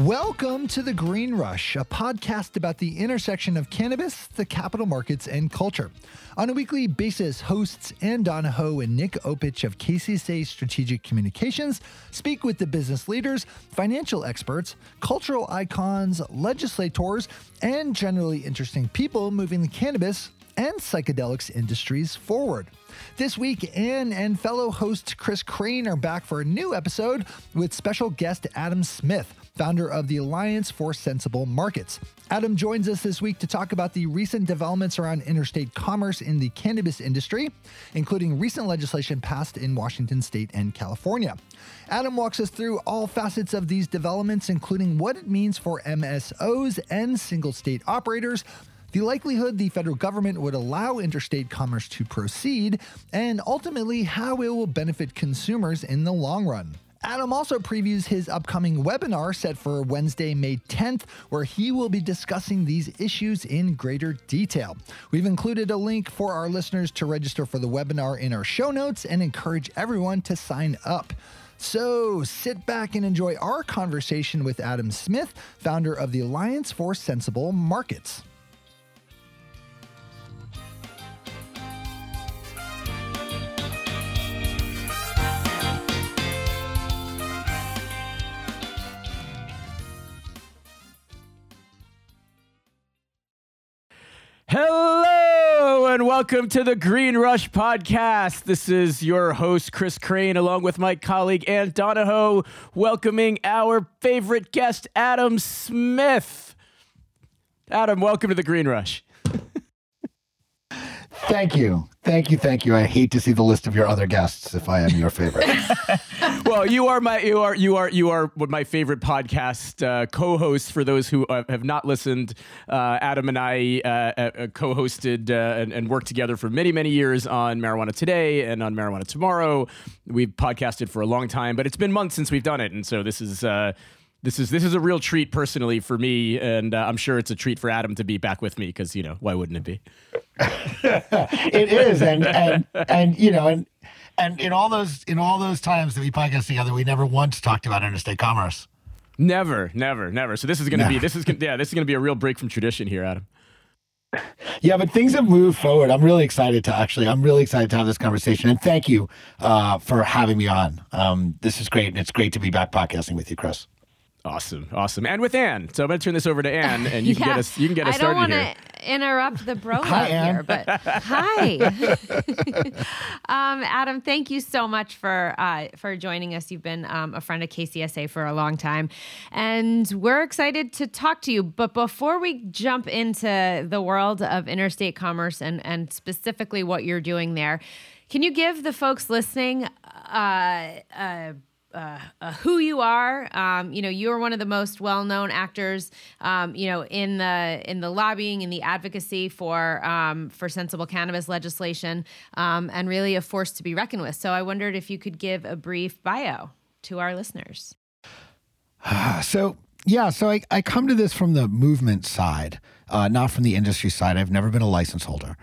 Welcome to The Green Rush, a podcast about the intersection of cannabis, the capital markets, and culture. On a weekly basis, hosts Anne Donohoe and Nick Opich of KCSA Strategic Communications speak with the business leaders, financial experts, cultural icons, legislators, and generally interesting people moving the cannabis and psychedelics industries forward. This week, Anne and fellow host Kris Krane are back for a new episode with special guest Adam Smith founder of the Alliance for Sensible Markets. Adam joins us this week to talk about the recent developments around interstate commerce in the cannabis industry, including recent legislation passed in Washington state and California. Adam walks us through all facets of these developments, including what it means for MSOs and single state operators the likelihood the federal government would allow interstate commerce to proceed, and ultimately how it will benefit consumers in the long run. Adam also previews his upcoming webinar set for Wednesday, May 10th, where he will be discussing these issues in greater detail. We've included a link for our listeners to register for the webinar in our show notes and encourage everyone to sign up. So sit back and enjoy our conversation with Adam Smith, founder of the Alliance for Sensible Markets. Hello and welcome to the Green Rush podcast. This is your host, Kris Krane, along with my colleague, Anne Donohoe, welcoming our favorite guest, Adam Smith. Adam, welcome to the Green Rush. Thank you. Thank you. Thank you. I hate to see the list of your other guests if I am your favorite. well, you are my you are you are you are my favorite podcast uh, co-host. For those who uh, have not listened, uh, Adam and I uh, uh co-hosted uh, and, and, worked together for many many years on Marijuana Today and on Marijuana Tomorrow. We've podcasted for a long time, but it's been months since we've done it, and so this is this is this is a real treat personally for me, and uh, I'm sure it's a treat for Adam to be back with me because you know why wouldn't it be? it is, and and and you know, and and in all those in all those times that we podcast together, we never once talked about interstate commerce. Never, never, never. So this is going to be this is gonna, yeah this is going to be a real break from tradition here, Adam. Yeah, but things have moved forward. I'm really excited to actually. I'm really excited to have this conversation, and thank you uh, for having me on. Um, this is great, and it's great to be back podcasting with you, Kris. Awesome, awesome, and with Anne. So I'm going to turn this over to Anne, and you yeah. can get us. You can get us started here. I don't want to interrupt the bro hi, here, but hi, um, Adam. Thank you so much for uh, for joining us. You've been um, a friend of KCSA for a long time, and we're excited to talk to you. But before we jump into the world of interstate commerce and and specifically what you're doing there, can you give the folks listening? Uh, uh, uh, uh, who you are. Um, you know, you're one of the most well-known actors. Um, you know, in the in the lobbying and the advocacy for um, for sensible cannabis legislation, um, and really a force to be reckoned with. So, I wondered if you could give a brief bio to our listeners. so, yeah, so I, I come to this from the movement side, uh, not from the industry side. I've never been a license holder.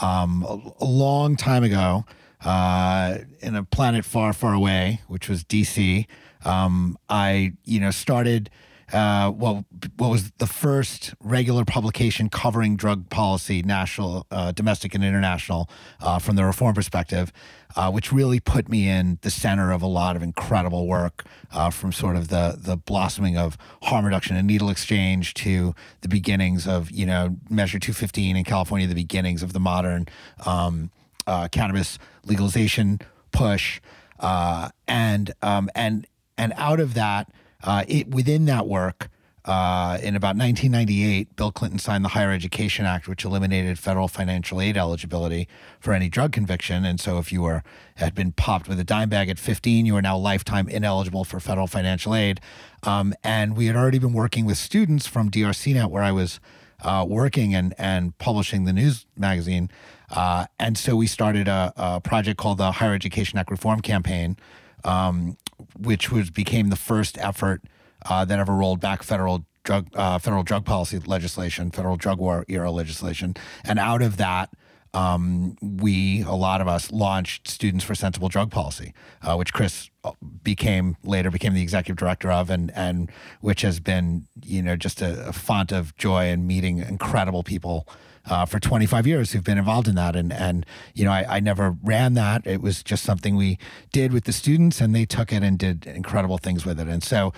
Um, a long time ago uh, in a planet far, far away, which was DC. Um, I, you know, started uh, well, what was the first regular publication covering drug policy, national, uh, domestic, and international, uh, from the reform perspective, uh, which really put me in the center of a lot of incredible work, uh, from sort of the the blossoming of harm reduction and needle exchange to the beginnings of you know Measure 215 in California, the beginnings of the modern. Um, uh, cannabis legalization push, uh, and um, and and out of that, uh, it within that work. Uh, in about 1998, Bill Clinton signed the Higher Education Act, which eliminated federal financial aid eligibility for any drug conviction. And so, if you were had been popped with a dime bag at 15, you are now lifetime ineligible for federal financial aid. Um, and we had already been working with students from DRCnet, where I was uh, working and and publishing the news magazine. Uh, and so we started a, a, project called the Higher Education Act Reform Campaign, um, which was became the first effort uh, that ever rolled back federal drug uh, federal drug policy legislation, federal drug war era legislation, and out of that. um, we, a lot of us, launched Students for Sensible Drug Policy, uh, which Kris uh, became later became the executive director of, and and which has been you know just a, a font of joy and meeting incredible people. Uh, for 25 years who've been involved in that. And, and you know, I, I, never ran that. It was just something we did with the students and they took it and did incredible things with it. And so,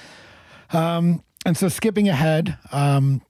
um, and so skipping ahead, um,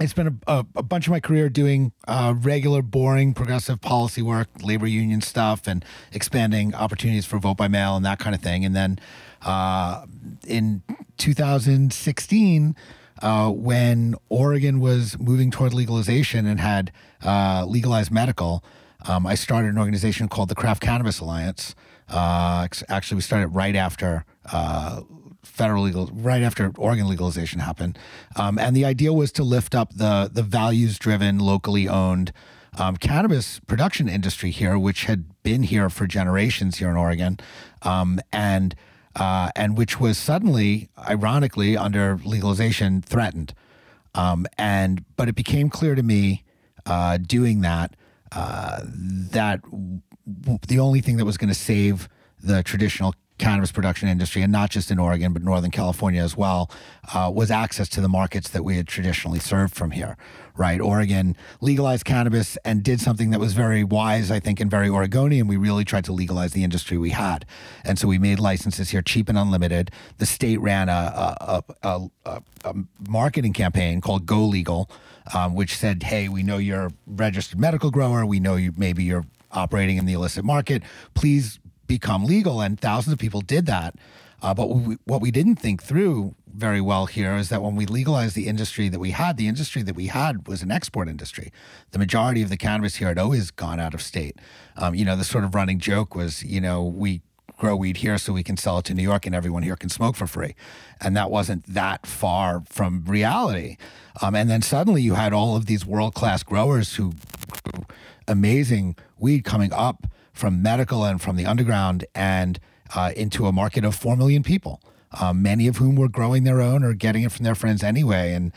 I spent a, a, bunch of my career doing uh, regular, boring, progressive policy work, labor union stuff, and expanding opportunities for vote by mail and that kind of thing. And then uh, in 2016, uh, when Oregon was moving toward legalization and had uh, legalized medical, um, I started an organization called the Craft Cannabis Alliance. Uh, actually, we started right after uh, federal legal right after Oregon legalization happened, um, and the idea was to lift up the the values driven, locally owned um, cannabis production industry here, which had been here for generations here in Oregon, um, and uh, and which was suddenly, ironically, under legalization threatened. Um, and but it became clear to me uh, doing that uh, that w- the only thing that was going to save the traditional cannabis production industry, and not just in Oregon, but Northern California as well, uh, was access to the markets that we had traditionally served from here, right? Oregon legalized cannabis and did something that was very wise, I think, and very Oregonian. We really tried to legalize the industry we had. And so we made licenses here cheap and unlimited. The state ran a, a, a, a, marketing campaign called Go Legal. Um, which said, "Hey, we know you're a registered medical grower. We know you maybe you're operating in the illicit market. Please become legal, and thousands of people did that. Uh, but what we, what we didn't think through very well here is that when we legalized the industry that we had, the industry that we had was an export industry. The majority of the cannabis here had always gone out of state. Um, you know, the sort of running joke was, you know, we grow weed here so we can sell it to New York and everyone here can smoke for free. And that wasn't that far from reality. Um, and then suddenly you had all of these world class growers who amazing weed coming up from medical and from the underground and uh, into a market of 4 million people, um, many of whom were growing their own or getting it from their friends anyway. And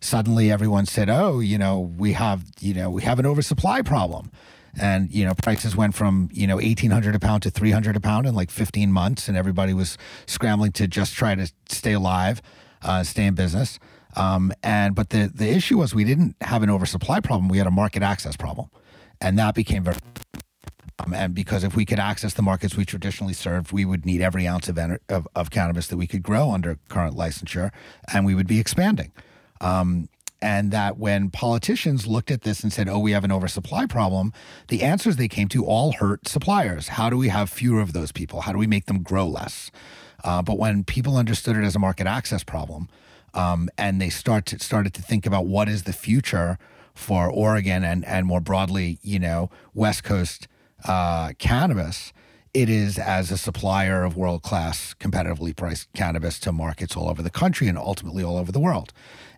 suddenly everyone said, oh, you know, we have, you know, we have an oversupply problem. And, you know, prices went from, you know, 1800 a pound to 300 a pound in like 15 months. And everybody was scrambling to just try to stay alive, uh, stay in business. Um, and, but the, the issue was we didn't have an oversupply problem. We had a market access problem. And that became very um, and because if we could access the markets we traditionally served, we would need every ounce of, ener- of, of, cannabis that we could grow under current licensure, and we would be expanding. Um, and that when politicians looked at this and said, oh, we have an oversupply problem, the answers they came to all hurt suppliers. How do we have fewer of those people? How do we make them grow less? Uh, but when people understood it as a market access problem, um, and they start to, started to think about what is the future for Oregon and, and more broadly, you know, West Coast uh, cannabis, it is as a supplier of world class, competitively priced cannabis to markets all over the country and ultimately all over the world.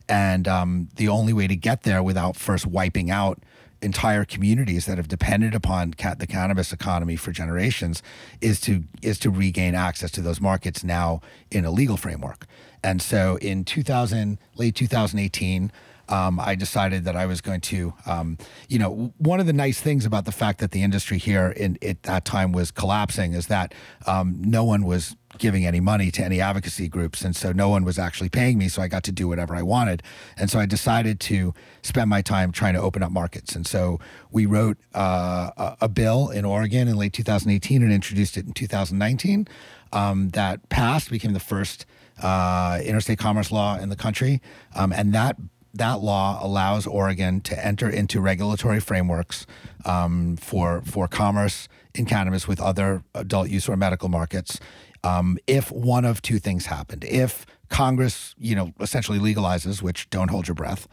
And um, the only way to get there without first wiping out entire communities that have depended upon ca- the cannabis economy for generations is to is to regain access to those markets now in a legal framework. And so in 2000 late 2018 um, I decided that I was going to, um, you know, one of the nice things about the fact that the industry here in at that time was collapsing is that um, no one was giving any money to any advocacy groups, and so no one was actually paying me, so I got to do whatever I wanted, and so I decided to spend my time trying to open up markets, and so we wrote uh, a, bill in Oregon in late 2018 and introduced it in 2019 um, that passed, became the first. Uh, interstate commerce law in the country, um, and that that law allows Oregon to enter into regulatory frameworks um, for for commerce in cannabis with other adult use or medical markets. Um, if one of two things happened, if Congress, you know, essentially legalizes, which don't hold your breath,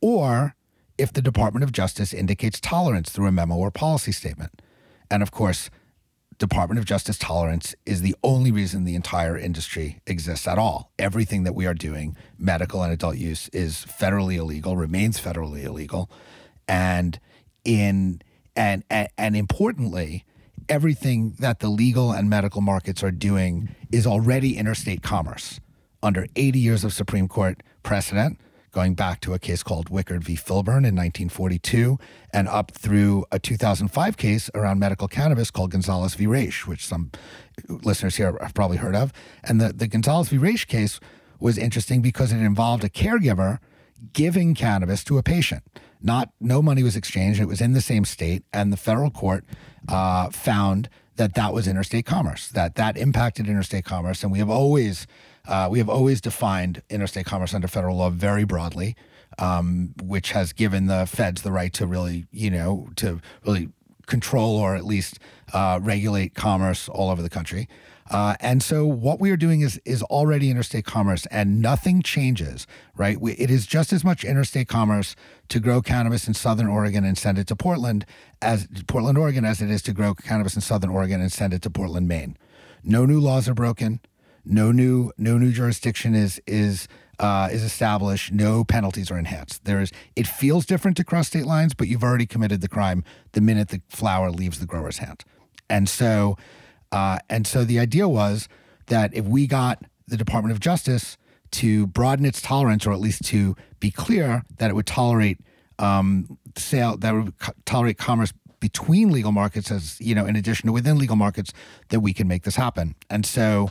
or if the Department of Justice indicates tolerance through a memo or policy statement. And of course, Department of Justice tolerance is the only reason the entire industry exists at all. Everything that we are doing, medical and adult use, is federally illegal, remains federally illegal, and in and and, and importantly, everything that the legal and medical markets are doing is already interstate commerce under 80 years of Supreme Court precedent going back to a case called Wickard v. Filburn in 1942, and up through a 2005 case around medical cannabis called Gonzales v. Raich, which some listeners here have probably heard of. And the, the Gonzales v. Raich case was interesting because it involved a caregiver giving cannabis to a patient. Not no money was exchanged. It was in the same state, and the federal court uh, found that that was interstate commerce. That that impacted interstate commerce, and we have always uh, we have always defined interstate commerce under federal law very broadly, um, which has given the feds the right to really you know to really control or at least uh, regulate commerce all over the country. Uh, and so what we are doing is is already interstate commerce, and nothing changes. Right? We, it is just as much interstate commerce to grow cannabis in Southern Oregon and send it to Portland as Portland, Oregon, as it is to grow cannabis in Southern Oregon and send it to Portland, Maine. No new laws are broken. No new no new jurisdiction is is uh, is established. No penalties are enhanced. There is it feels different to cross state lines, but you've already committed the crime the minute the flower leaves the grower's hand. And so uh, and so the idea was that if we got the Department of Justice to broaden its tolerance, or at least to be clear that it would tolerate um, sale, that would co- tolerate commerce between legal markets, as you know, in addition to within legal markets, that we can make this happen. And so,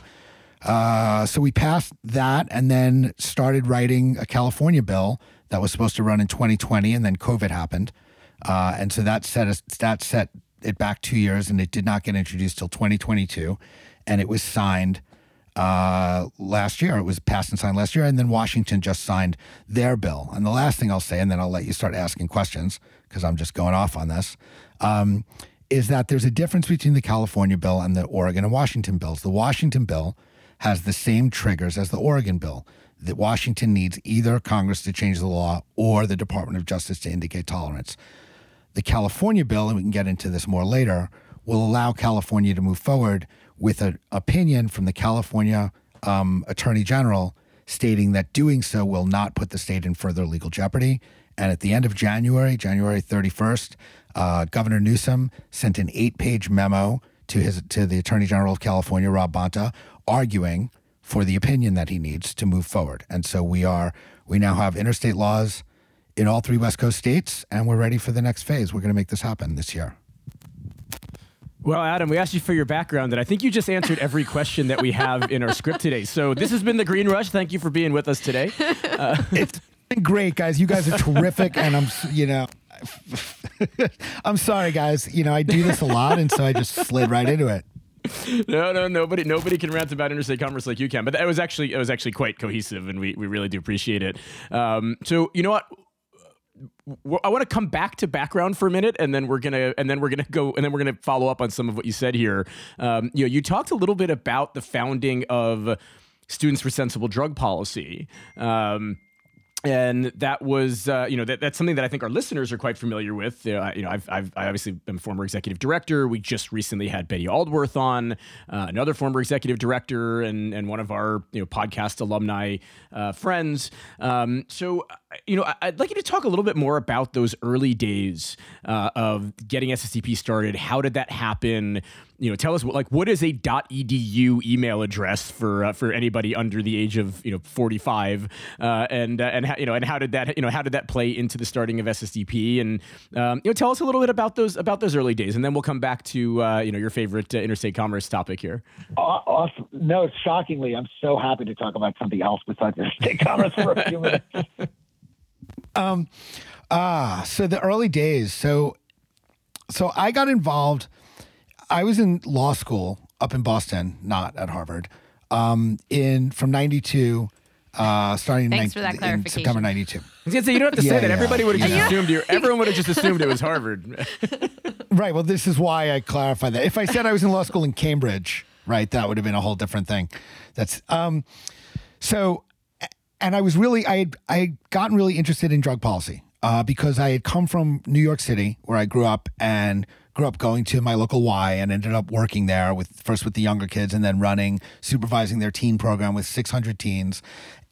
uh, so we passed that, and then started writing a California bill that was supposed to run in 2020, and then COVID happened, uh, and so that set us, that set it back two years, and it did not get introduced till 2022, and it was signed uh, last year. It was passed and signed last year, and then Washington just signed their bill. And the last thing I'll say, and then I'll let you start asking questions because I'm just going off on this, um, is that there's a difference between the California bill and the Oregon and Washington bills. The Washington bill has the same triggers as the Oregon bill. That Washington needs either Congress to change the law or the Department of Justice to indicate tolerance. The California bill, and we can get into this more later, will allow California to move forward with an opinion from the California um, Attorney General stating that doing so will not put the state in further legal jeopardy. And at the end of January, January 31st, uh, Governor Newsom sent an eight-page memo to his to the Attorney General of California, Rob Bonta, arguing for the opinion that he needs to move forward. And so we are we now have interstate laws in all three West Coast states, and we're ready for the next phase. We're going to make this happen this year. Well, Adam, we asked you for your background, and I think you just answered every question that we have in our script today. So this has been the Green Rush. Thank you for being with us today. Uh, it's been great, guys. You guys are terrific, and I'm, you know, I'm sorry, guys. You know, I do this a lot, and so I just slid right into it. no, no, nobody, nobody can rant about interstate commerce like you can. But it was actually, it was actually quite cohesive, and we, we really do appreciate it. Um, so you know what? I want to come back to background for a minute, and then we're gonna and then we're gonna go and then we're gonna follow up on some of what you said here. Um, you know, you talked a little bit about the founding of Students for Sensible Drug Policy. Um, and that was uh, you know that, that's something that I think our listeners are quite familiar with. Uh, you know, I've, I've I obviously a former executive director. We just recently had Betty Aldworth on, uh, another former executive director, and and one of our you know podcast alumni uh, friends. Um, so you know, I'd like you to talk a little bit more about those early days uh, of getting SSDP started. How did that happen? You know, tell us what, like what is a .edu email address for uh, for anybody under the age of you know 45, uh, and uh, and how, you know and how did that you know how did that play into the starting of SSDP? And um, you know, tell us a little bit about those about those early days, and then we'll come back to uh, you know your favorite uh, interstate commerce topic here. Awesome. No, shockingly, I'm so happy to talk about something else besides interstate commerce for a few minutes. Um, ah, so the early days. So, so I got involved. I was in law school up in Boston, not at Harvard. Um, in from '92, uh, starting Thanks in, for that in September '92. I was gonna say you don't have to Yeah, say that. yeah. Everybody would have just assumed you. Everyone would have just assumed it was Harvard. Right. Well, this is why I clarify that. If I said I was in law school in Cambridge, right, that would have been a whole different thing. That's um. So, and I was really I had I had gotten really interested in drug policy uh, because I had come from New York City where I grew up and grew up going to my local Y and ended up working there with first with the younger kids and then running supervising their teen program with 600 teens.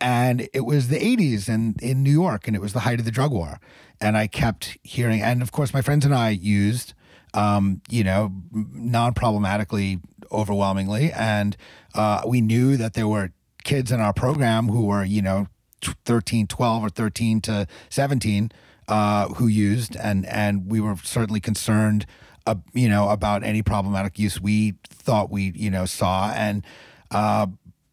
And it was the 80s and in New York and it was the height of the drug war. And I kept hearing and of course my friends and I used um, you know non-problematically overwhelmingly. And uh, we knew that there were kids in our program who were you know 13, 12 or 13 to 17 uh, who used, and and we were certainly concerned, you know, about any problematic use we thought we you know saw, and uh,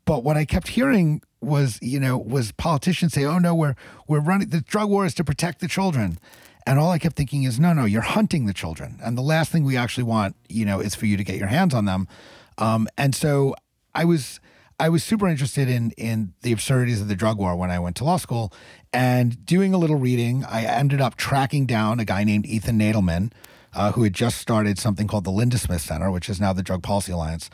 but what I kept hearing was you know was politicians say, oh no, we're we're running the drug war is to protect the children. And all I kept thinking is, no, no, you're hunting the children. And the last thing we actually want, you know, is for you to get your hands on them. Um, and so I was I was super interested in in the absurdities of the drug war when I went to law school, and doing a little reading, I ended up tracking down a guy named Ethan Nadelmann, uh, who had just started something called the Lindesmith Center, which is now the Drug Policy Alliance,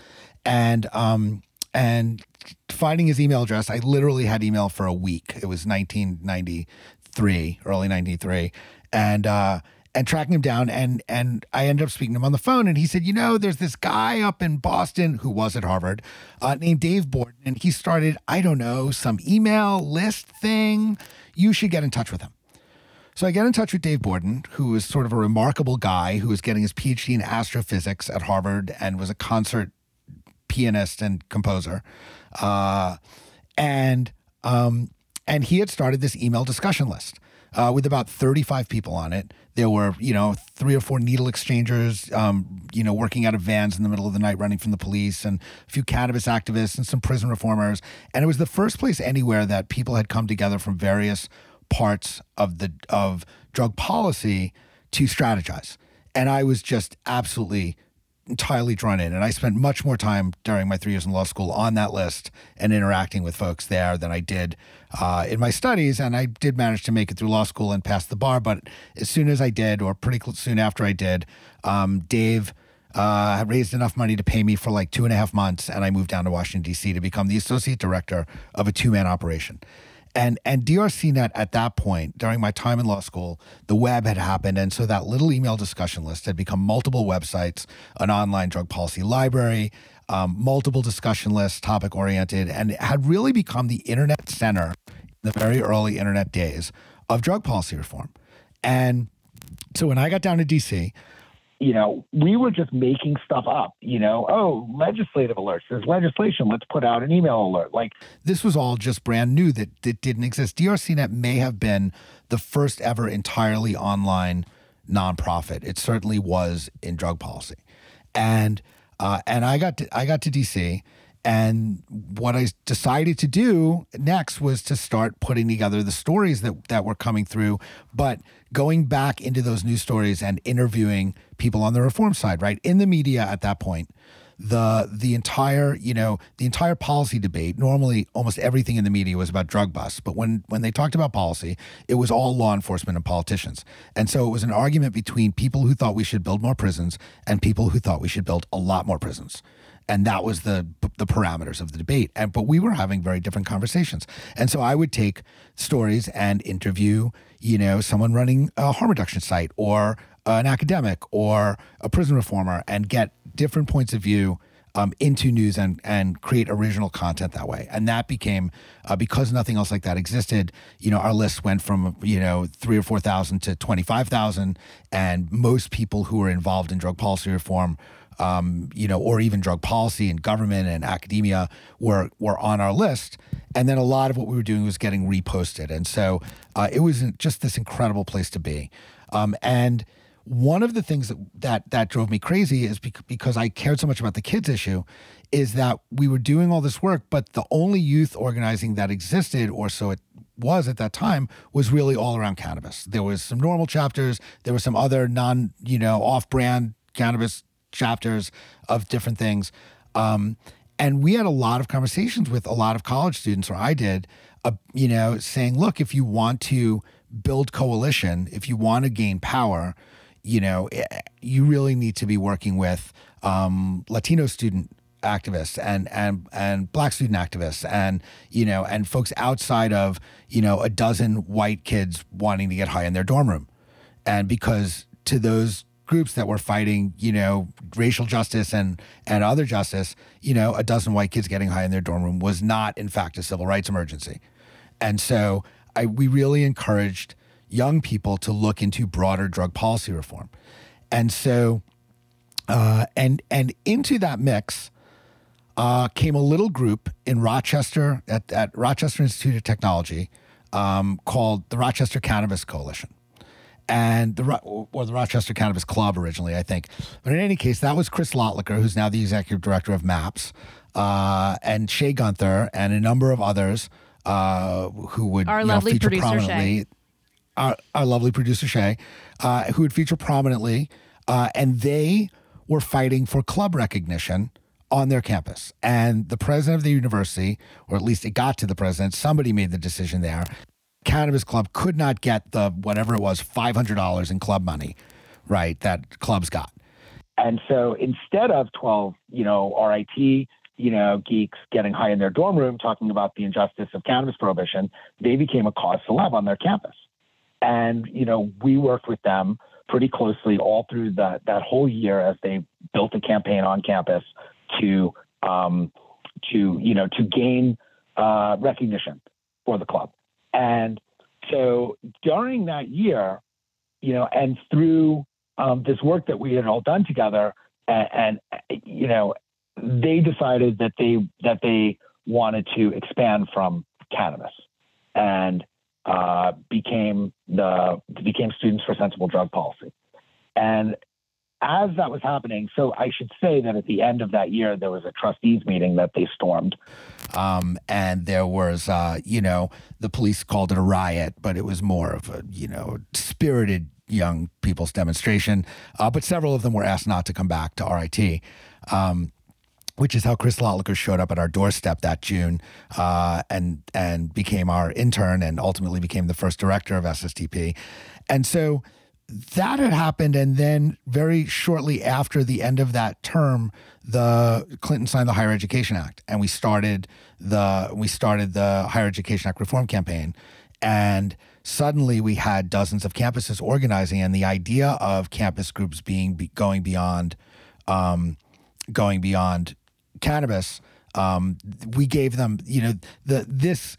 and um, and finding his email address, I literally had email for a week. It was 1993, early 93, and uh, and tracking him down and and I ended up speaking to him on the phone and he said, you know, there's this guy up in Boston who was at Harvard uh, named Dave Borden and he started I don't know some email list thing. You should get in touch with him. So I get in touch with Dave Borden, who is sort of a remarkable guy who is getting his PhD in astrophysics at Harvard and was a concert pianist and composer, uh, and um, and he had started this email discussion list uh, with about 35 people on it. There were, you know, three or four needle exchangers, um, you know, working out of vans in the middle of the night running from the police, and a few cannabis activists and some prison reformers. And it was the first place anywhere that people had come together from various parts of the of drug policy to strategize. And I was just absolutely entirely drawn in. And I spent much more time during my three years in law school on that list and interacting with folks there than I did uh, in my studies. And I did manage to make it through law school and pass the bar. But as soon as I did, or pretty soon after I did, um, Dave. Uh, raised enough money to pay me for like two and a half months, and I moved down to Washington D.C. to become the associate director of a two-man operation and and DRCnet at that point during my time in law school, the web had happened, and so that little email discussion list had become multiple websites, an online drug policy library, um, multiple discussion lists, topic oriented, and had really become the internet center in the very early internet days of drug policy reform. And so when I got down to DC, you know, we were just making stuff up, you know, oh, legislative alerts, there's legislation, let's put out an email alert. Like this was all just brand new that, that didn't exist. DRCnet may have been the first ever entirely online nonprofit. It certainly was in drug policy. And uh, and I got to I got to DC and what I decided to do next was to start putting together the stories that, that were coming through, but going back into those news stories and interviewing people on the reform side, right? In the media at that point, the the entire, you know, the entire policy debate, normally almost everything in the media was about drug busts, but when when they talked about policy, it was all law enforcement and politicians. And so it was an argument between people who thought we should build more prisons and people who thought we should build a lot more prisons and that was the the parameters of the debate and but we were having very different conversations and so i would take stories and interview you know someone running a harm reduction site or an academic or a prison reformer and get different points of view um, into news and and create original content that way. And that became uh, because nothing else like that existed. You know, our list went from you know three or four thousand to twenty five thousand, and most people who were involved in drug policy reform um, you know, or even drug policy and government and academia were were on our list. And then a lot of what we were doing was getting reposted, and so uh, it was just this incredible place to be. Um, and one of the things that, that that drove me crazy is because I cared so much about the kids issue, is that we were doing all this work, but the only youth organizing that existed, or so it was at that time, was really all around cannabis. There was some NORML chapters, there were some other non, you know, off-brand cannabis chapters of different things. Um, and we had a lot of conversations with a lot of college students, or I did, uh, you know, saying, look, if you want to build coalition, if you want to gain power, you know, eh, you really need to be working with um, Latino student activists and and and black student activists and you know and folks outside of you know a dozen white kids wanting to get high in their dorm room and because to those groups that were fighting, you know, racial justice and and other justice, you know, a dozen white kids getting high in their dorm room was not, in fact, a civil rights emergency. And so, I we really encouraged young people to look into broader drug policy reform. And so, uh, and and into that mix uh, came a little group in Rochester at, at Rochester Institute of Technology um, called the Rochester Cannabis Coalition and the or the Rochester Cannabis Club originally, I think. But in any case, that was Kris Lotlikar, who's now the executive director of MAPS, uh, and Shea Gunther, and a number of others uh, who would our you lovely know, feature producer prominently. Shea. Our, our lovely producer Shea, uh, who would feature prominently, uh, and they were fighting for club recognition on their campus. And the president of the university, or at least it got to the president, somebody made the decision there. Cannabis club could not get the whatever it was $500 in club money right that clubs got. And so instead of 12 you know rit you know geeks getting high in their dorm room talking about the injustice of cannabis prohibition they became a cause celeb on their campus and you know we worked with them pretty closely all through that that whole year as they built a campaign on campus to um, to you know to gain uh, recognition for the club. And so during that year, you know, and through um, this work that we had all done together, and, and, you know, they decided that they that they wanted to expand from cannabis, and uh, became the became Students for Sensible Drug Policy, and as that was happening, so I should say that at the end of that year, there was a trustees meeting that they stormed. Um, and there was, uh, you know, the police called it a riot, but it was more of a, you know, spirited young people's demonstration. Uh, but several of them were asked not to come back to RIT. Um, which is how Kris Lotlikar showed up at our doorstep that June uh, and and became our intern and ultimately became the first director of SSDP. And so that had happened, and then very shortly after the end of that term, the Clinton signed the Higher Education Act, and we started the we started the Higher Education Act reform campaign, and suddenly we had dozens of campuses organizing, and the idea of campus groups being be, going beyond, um, going beyond cannabis, um, we gave them, you know, the this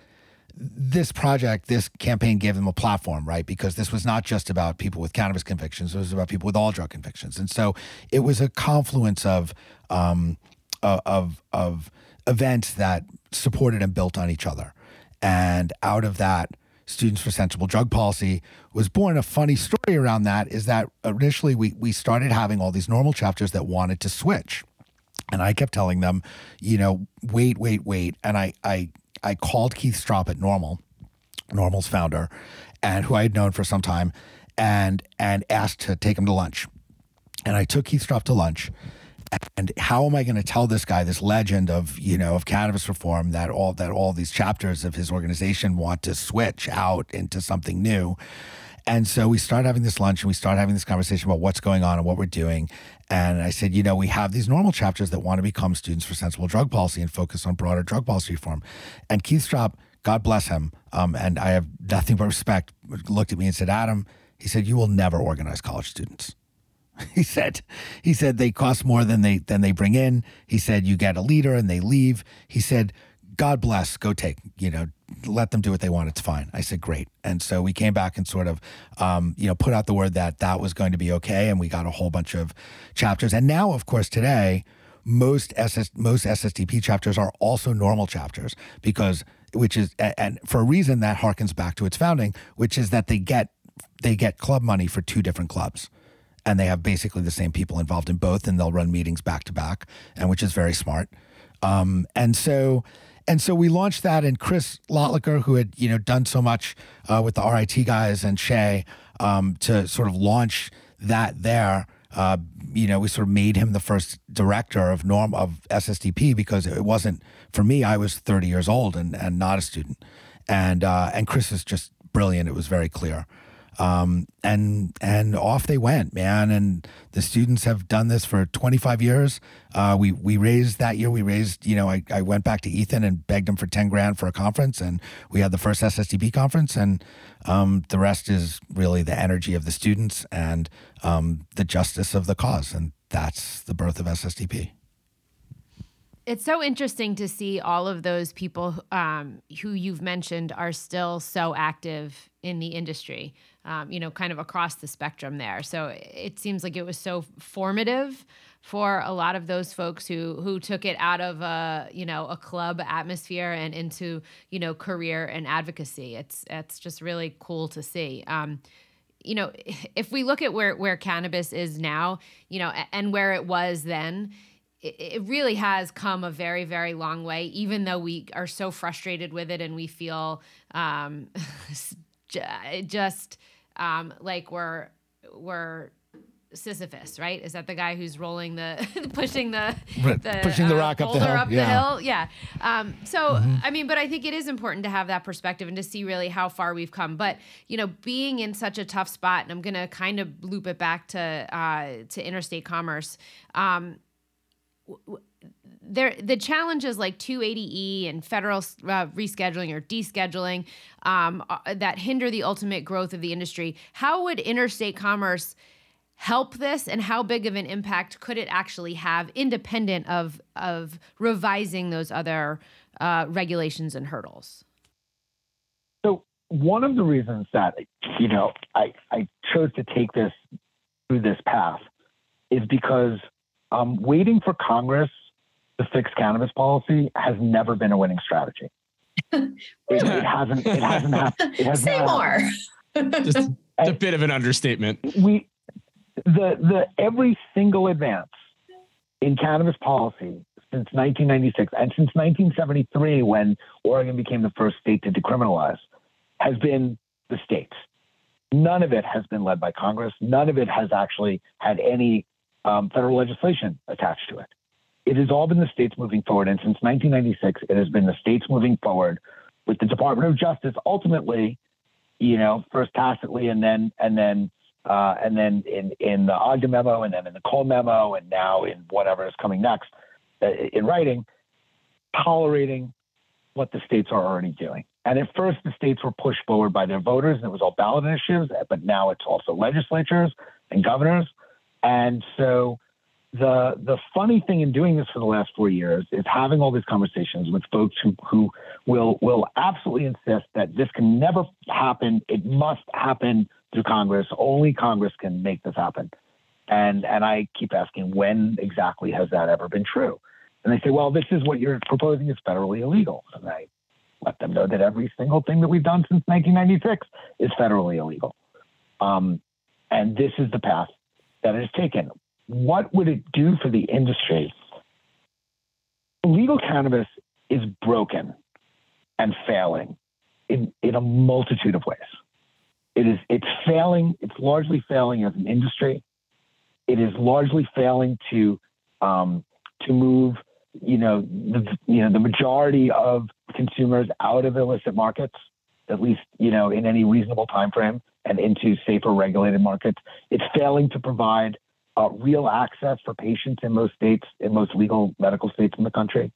this project, this campaign gave them a platform, right? Because this was not just about people with cannabis convictions; it was about people with all drug convictions, and so it was a confluence of um, of of events that supported and built on each other, and out of that. Students for Sensible Drug Policy was born. A funny story around that is that initially we, we started having all these NORML chapters that wanted to switch. And I kept telling them, you know, wait, wait, wait. And I, I I called Keith Stroup at NORML, NORML's founder, and who I had known for some time, and and asked to take him to lunch. And I took Keith Stroup to lunch. And how am I going to tell this guy, this legend of you know of cannabis reform, that all that all these chapters of his organization want to switch out into something new? And so we started having this lunch and we started having this conversation about what's going on and what we're doing. And I said, you know, we have these NORML chapters that want to become students for sensible drug policy and focus on broader drug policy reform. And Keith Stroup, God bless him, um, and I have nothing but respect, looked at me and said, Adam, he said, you will never organize college students. He said, he said they cost more than they than they bring in. He said you get a leader and they leave. He said God bless, go take, you know, let them do what they want. It's fine. I said, great. And so we came back and sort of, um, you know, put out the word that that was going to be okay. And we got a whole bunch of chapters. And now, of course, today, most SS, most SSDP chapters are also NORML chapters because, which is, and for a reason that harkens back to its founding, which is that they get, they get club money for two different clubs and they have basically the same people involved in both and they'll run meetings back to back and which is very smart. Um, and so, and so we launched that, and Kris Lotlikar, who had you know done so much uh, with the RIT guys and Shea um, to sort of launch that there. Uh, you know, we sort of made him the first director of norm of SSDP because it wasn't for me. I was 30 years old and and not a student, and uh, and Kris is just brilliant. It was very clear. Um, and and off they went, man. And the students have done this for 25 years. Uh, we we raised that year. We raised, you know, I, I went back to Ethan and begged him for 10 grand for a conference, and we had the first SSDP conference. And um, the rest is really the energy of the students and um, the justice of the cause, and that's the birth of SSDP. It's so interesting to see all of those people um, who you've mentioned are still so active in the industry, um, you know, kind of across the spectrum there. So it seems like it was so formative for a lot of those folks who who took it out of a you know a club atmosphere and into you know career and advocacy. It's it's just really cool to see. Um, you know, if we look at where where cannabis is now, you know, and where it was then it, really has come a very, very long way, even though we are so frustrated with it and we feel um, just um, like we're we're Sisyphus, right? Is that the guy who's rolling the, pushing the, the pushing the uh, rock up the hill? Up yeah. the hill? Yeah. Um, so, mm-hmm. I mean, but I think it is important to have that perspective and to see really how far we've come. But you know, being in such a tough spot, and I'm going to kind of loop it back to uh, to interstate commerce. Um, there the challenges like 280e and federal uh, rescheduling or descheduling um, uh, that hinder the ultimate growth of the industry. How would interstate commerce help this and how big of an impact could it actually have independent of of revising those other uh, regulations and hurdles? So one of the reasons that you know I, I chose to take this through this path is because um, waiting for Congress to fix cannabis policy has never been a winning strategy. it, it, hasn't. It hasn't happened. It has Say more. Just a bit of an understatement. We the the every single advance in cannabis policy since 1996 and since 1973, when Oregon became the first state to decriminalize, has been the states. None of it has been led by Congress. None of it has actually had any um, federal legislation attached to it. It has all been the states moving forward. And since 1996, it has been the states moving forward with the Department of Justice ultimately, you know, first tacitly and then, and then, uh, and then in, in the Ogden memo and then in the Cole memo and now in whatever is coming next uh, in writing, tolerating what the states are already doing. And at first, the states were pushed forward by their voters, and it was all ballot initiatives. But now it's also legislatures and governors and so the the funny thing in doing this for the last four years is having all these conversations with folks who who will will absolutely insist that this can never happen. It must happen through Congress. Only Congress can make this happen. And and I keep asking when exactly has that ever been true? And they say, well, this is what you're proposing is federally illegal. And I let them know that every single thing that we've done since 1996 is federally illegal. Um, and this is the path that has taken. What would it do for the industry? Legal cannabis is broken and failing in, in a multitude of ways. It is it's failing, it's largely failing as an industry. It is largely failing to um, to move, you know, the you know the majority of consumers out of illicit markets, at least you know in any reasonable time frame and into safer regulated markets. It's failing to provide uh, real access for patients in most states, in most legal medical states in the country.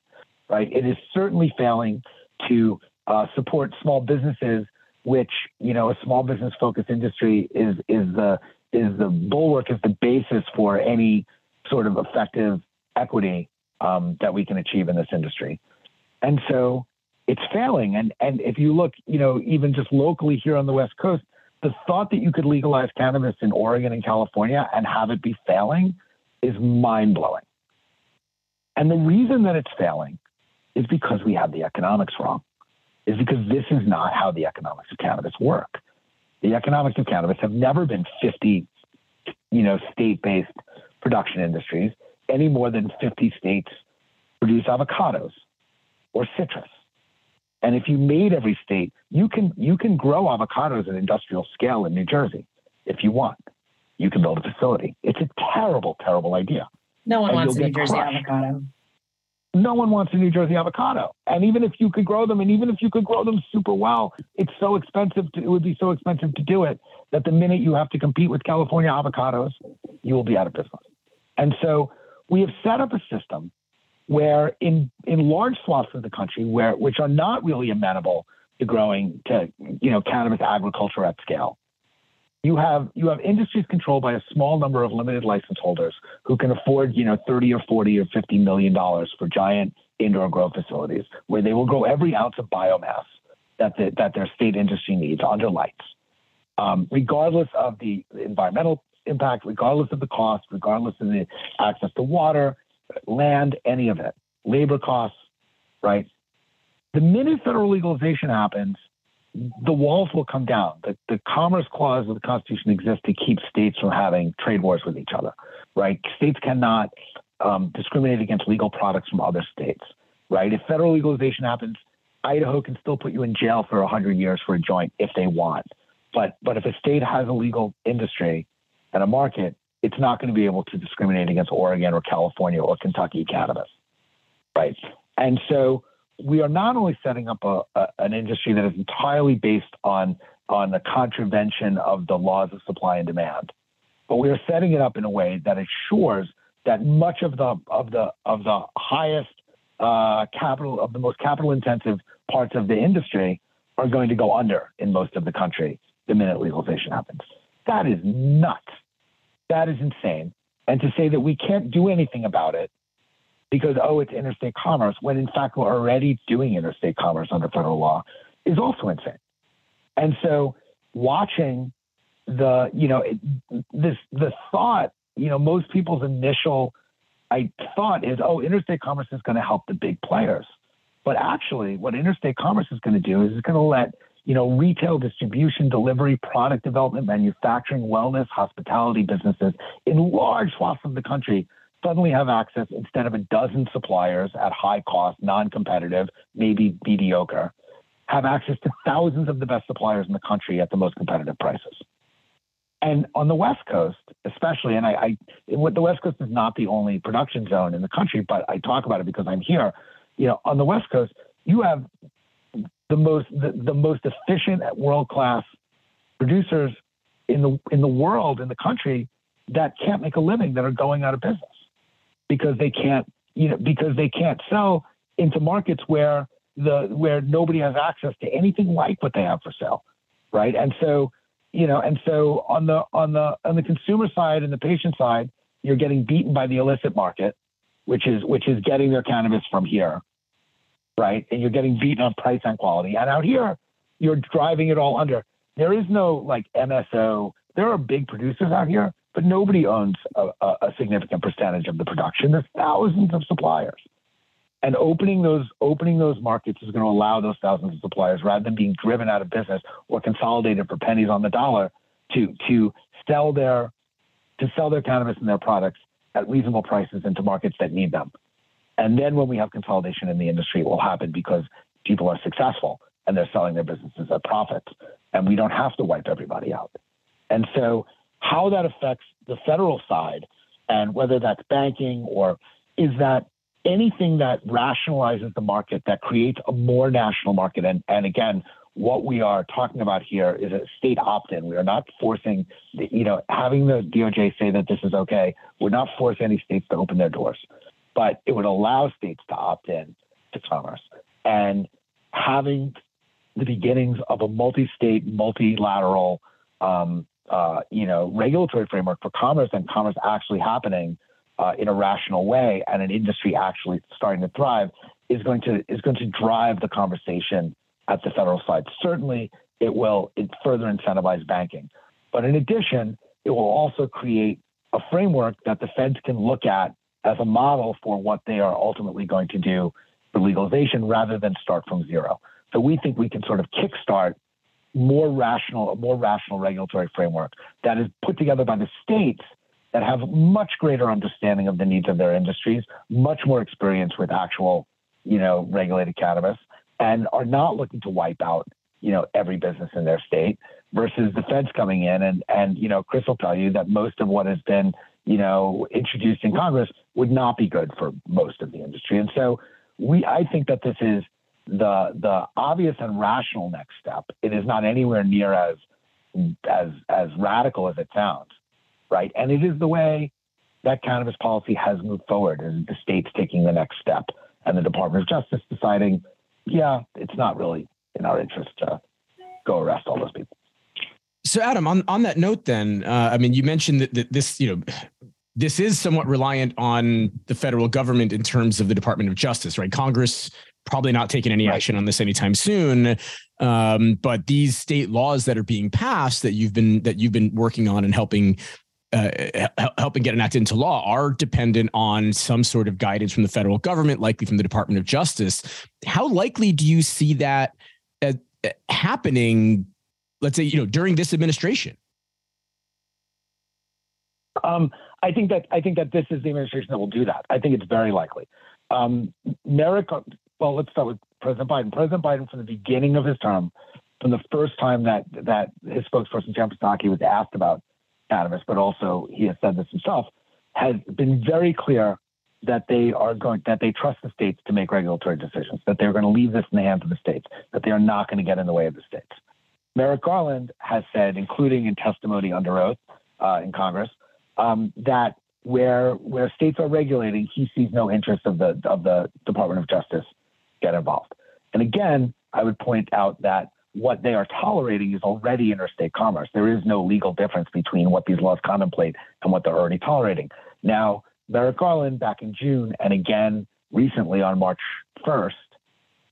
Right? It is certainly failing to uh, support small businesses, which you know a small business focused industry is is the is the bulwark, is the basis for any sort of effective equity um, that we can achieve in this industry. And so it's failing. And and if you look, you know, even just locally here on the West Coast, the thought that you could legalize cannabis in Oregon and California and have it be failing is mind blowing. And the reason that it's failing is because we have the economics wrong, is because this is not how the economics of cannabis work. The economics of cannabis have never been 50, you know, state-based production industries any more than 50 states produce avocados or citrus. And if you made every state, you can you can grow avocados at industrial scale in New Jersey if you want. You can build a facility. It's a terrible, terrible idea. No one and wants a New Jersey crushed. avocado. No one wants a New Jersey avocado. And even if you could grow them, and even if you could grow them super well, it's so expensive. To, it would be so expensive to do it that the minute you have to compete with California avocados, you will be out of business. And so we have set up a system where in in large swaths of the country where which are not really amenable to growing to you know cannabis agriculture at scale you have you have industries controlled by a small number of limited license holders who can afford you know 30 or 40 or 50 million dollars for giant indoor grow facilities where they will grow every ounce of biomass that the, that their state industry needs under lights, um, regardless of the environmental impact, regardless of the cost, regardless of the access to water, land, any of it, labor costs, right? The minute federal legalization happens, the walls will come down. The, the Commerce Clause of the Constitution exists to keep states from having trade wars with each other, right? States cannot um, discriminate against legal products from other states, right? If federal legalization happens, Idaho can still put you in jail for 100 years for a joint if they want. But, but if a state has a legal industry and a market, it's not going to be able to discriminate against Oregon or California or Kentucky cannabis, right? And so we are not only setting up a, a, an industry that is entirely based on on the contravention of the laws of supply and demand, but we are setting it up in a way that assures that much of the of the of the highest uh, capital of the most capital intensive parts of the industry are going to go under in most of the country the minute legalization happens. That is nuts. That is insane. And to say that we can't do anything about it because, oh, it's interstate commerce, when in fact we're already doing interstate commerce under federal law, is also insane. And so watching the, you know, it, this, the thought, you know, most people's initial I thought is, oh, interstate commerce is going to help the big players. But actually, what interstate commerce is going to do is it's going to let you know retail, distribution, delivery, product development, manufacturing, wellness, hospitality businesses in large swaths of the country suddenly have access instead of a dozen suppliers at high cost, non-competitive, maybe mediocre, have access to thousands of the best suppliers in the country at the most competitive prices. And on the West Coast, especially, and I, I the West Coast is not the only production zone in the country, but I talk about it because I'm here. You know, on the West Coast, you have the most the, the most efficient world class producers in the in the world in the country that can't make a living that are going out of business. Because they can't you know because they can't sell into markets where the where nobody has access to anything like what they have for sale right? And so you know and so on the on the on the consumer side and the patient side you're getting beaten by the illicit market which is which is getting their cannabis from here right and you're getting beaten on price and quality and out here you're driving it all under there is no like mso there are big producers out here but nobody owns a, a, significant percentage of the production. There's thousands of suppliers. And opening those opening those markets is going to allow those thousands of suppliers, rather than being driven out of business or consolidated for pennies on the dollar, to to sell their to sell their cannabis and their products at reasonable prices into markets that need them. And then when we have consolidation in the industry, it will happen because people are successful and they're selling their businesses at profits, and we don't have to wipe everybody out. And so how that affects the federal side and whether that's banking or is that anything that rationalizes the market that creates a more national market. And, and again what we are talking about here is a state opt-in. We are not forcing the, you know having the doj say that this is okay. Would not force any states to open their doors but it would allow states to opt in to commerce and having the beginnings of a multi-state multilateral um, uh, you know, regulatory framework for commerce and commerce actually happening uh, in a rational way and an industry actually starting to thrive is going to is going to drive the conversation at the federal side. Certainly, it will further incentivize banking, but in addition, it will also create a framework that the feds can look at as a model for what they are ultimately going to do for legalization rather than start from zero. So we think we can sort of kickstart more rational, a more rational regulatory framework that is put together by the states that have much greater understanding of the needs of their industries, much more experience with actual, you know, regulated cannabis, and are not looking to wipe out, you know, every business in their state versus the feds coming in and and you know, Kris will tell you that most of what has been, you know, introduced in Congress would not be good for most of the industry. And so we I think that this is the the obvious and rational next step. It is not anywhere near as as as radical as it sounds, right? And it is the way that cannabis policy has moved forward, is the states taking the next step, and the Department of Justice deciding, yeah, it's not really in our interest to go arrest all those people. So, Adam, on, on that note, then, uh, I mean, you mentioned that, that this, you know, this is somewhat reliant on the federal government in terms of the Department of Justice, right? Congress probably not taking any action on this anytime soon. Um, but these state laws that are being passed that you've been that you've been working on and helping uh, helping get enacted into law are dependent on some sort of guidance from the federal government, likely from the Department of Justice. How likely do you see that uh, happening? Let's say you know during this administration. Um, I think that I think that this is the administration that will do that. I think it's very likely. Um, Merrick, well, let's start with President Biden. President Biden, from the beginning of his term, from the first time that that his spokesperson Jen Psaki was asked about cannabis, but also he has said this himself, has been very clear that they are going that they trust the states to make regulatory decisions, that they're going to leave this in the hands of the states, that they are not going to get in the way of the states. Merrick Garland has said, including in testimony under oath uh, in Congress, um, that where where states are regulating, he sees no interest of the of the Department of Justice get involved. And again, I would point out that what they are tolerating is already interstate commerce. There is no legal difference between what these laws contemplate and what they're already tolerating. Now, Merrick Garland back in June and again recently on March 1st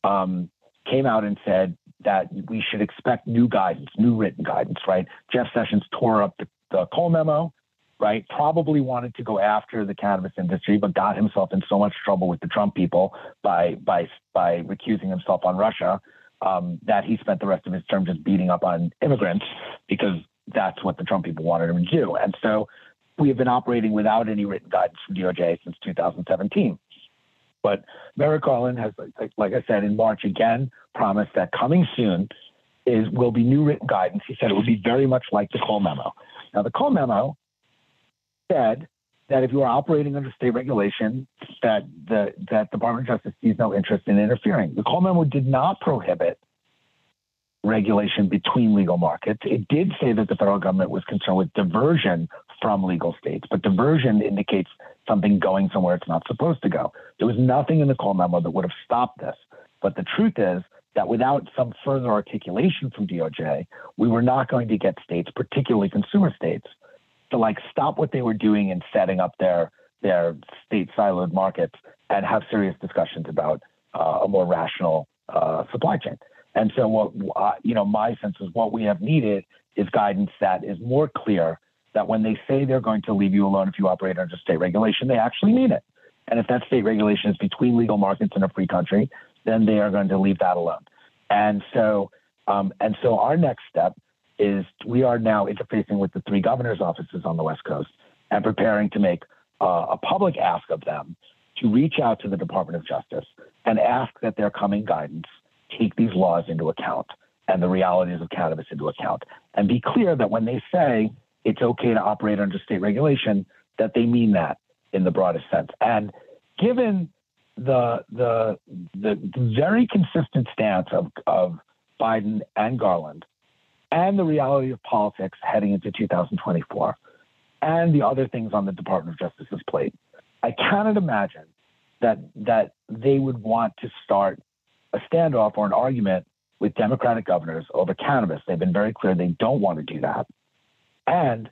um, came out and said that we should expect new guidance, new written guidance, right? Jeff Sessions tore up the, the Cole memo right, probably wanted to go after the cannabis industry, but got himself in so much trouble with the Trump people by by by recusing himself on Russia um, that he spent the rest of his term just beating up on immigrants because that's what the Trump people wanted him to do. And so we have been operating without any written guidance from DOJ since 2017. But Merrick Garland has, like, like I said, in March again promised that coming soon is will be new written guidance. He said it would be very much like the Cole memo. Now, the Cole memo said that if you are operating under state regulation, that the that Department of Justice sees no interest in interfering. The Cole memo did not prohibit regulation between legal markets. It did say that the federal government was concerned with diversion from legal states, but diversion indicates something going somewhere it's not supposed to go. There was nothing in the Cole memo that would have stopped this. But the truth is that without some further articulation from DOJ, we were not going to get states, particularly consumer states, to like stop what they were doing and setting up their their state siloed markets and have serious discussions about uh, a more rational uh, supply chain. And so, what uh, you know, my sense is what we have needed is guidance that is more clear. That when they say they're going to leave you alone if you operate under state regulation, they actually mean it. And if that state regulation is between legal markets in a free country, then they are going to leave that alone. And so, um, and so, our next step is we are now interfacing with the three governors' offices on the West Coast and preparing to make uh, a public ask of them to reach out to the Department of Justice and ask that their coming guidance take these laws into account and the realities of cannabis into account and be clear that when they say it's okay to operate under state regulation, that they mean that in the broadest sense. And given the the the very consistent stance of, of Biden and Garland and the reality of politics heading into 2024 and the other things on the Department of Justice's plate. I cannot imagine that that they would want to start a standoff or an argument with Democratic governors over cannabis. They've been very clear they don't want to do that. And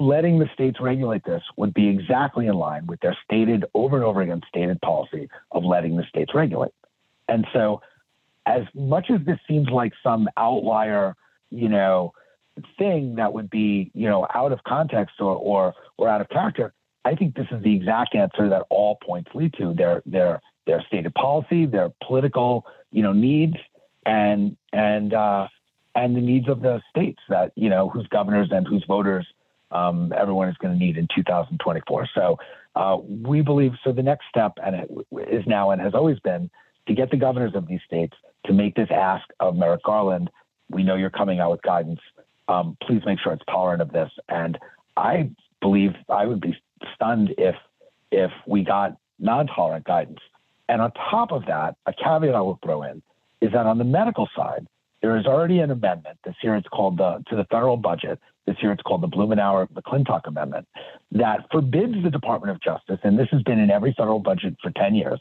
letting the states regulate this would be exactly in line with their stated over and over again stated policy of letting the states regulate. And so as much as this seems like some outlier you know, thing that would be, you know, out of context or, or, or out of character, I think this is the exact answer that all points lead to. Their their their stated policy, their political, you know, needs and and uh, and the needs of the states that, you know, whose governors and whose voters um, everyone is going to need in 2024. So uh, we believe so the next step and it is now and has always been to get the governors of these states to make this ask of Merrick Garland we know you're coming out with guidance. Um, please make sure it's tolerant of this. And I believe I would be stunned if if we got non-tolerant guidance. And on top of that, a caveat I will throw in is that on the medical side, there is already an amendment. This year it's called the to the federal budget. This year it's called the Blumenauer McClintock Amendment that forbids the Department of Justice, and this has been in every federal budget for 10 years,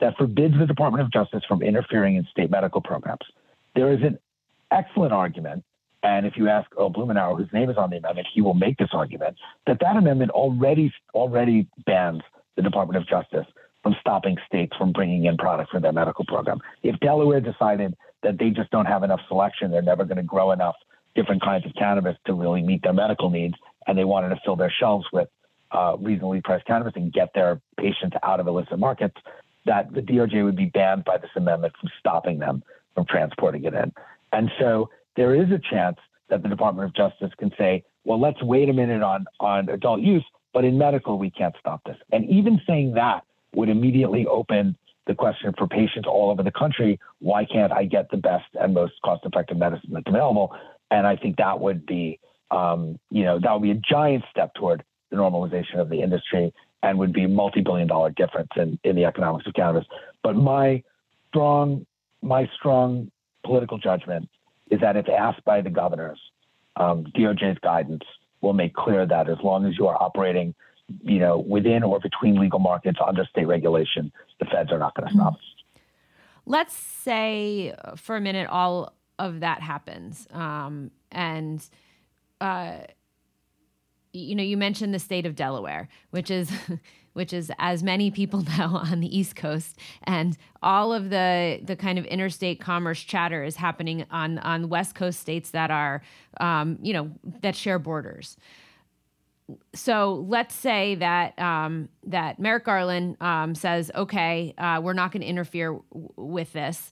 that forbids the Department of Justice from interfering in state medical programs. There is an excellent argument and if you ask Earl Blumenauer, whose name is on the amendment, he will make this argument that that amendment already already bans the Department of Justice from stopping states from bringing in products for their medical program. If Delaware decided that they just don't have enough selection, they're never going to grow enough different kinds of cannabis to really meet their medical needs, and they wanted to fill their shelves with uh, reasonably priced cannabis and get their patients out of illicit markets, that the DOJ would be banned by this amendment from stopping them from transporting it in. And so there is a chance that the Department of Justice can say, well, let's wait a minute on, on adult use, but in medical, we can't stop this. And even saying that would immediately open the question for patients all over the country why can't I get the best and most cost effective medicine that's available? And I think that would be, um, you know, that would be a giant step toward the normalization of the industry and would be a multi-billion dollar difference in, in the economics of cannabis. But my strong, my strong political judgment is that if asked by the governors, um, DOJ's guidance will make clear that as long as you are operating, you know, within or between legal markets under state regulation, the feds are not going to stop us. Let's say for a minute all of that happens, um, and uh, you know, you mentioned the state of Delaware, which is which is as many people know on the East Coast, and all of the the kind of interstate commerce chatter is happening on on West Coast states that are, um, you know, that share borders. So let's say that um, that Merrick Garland um, says, "Okay, uh, we're not going to interfere w- with this."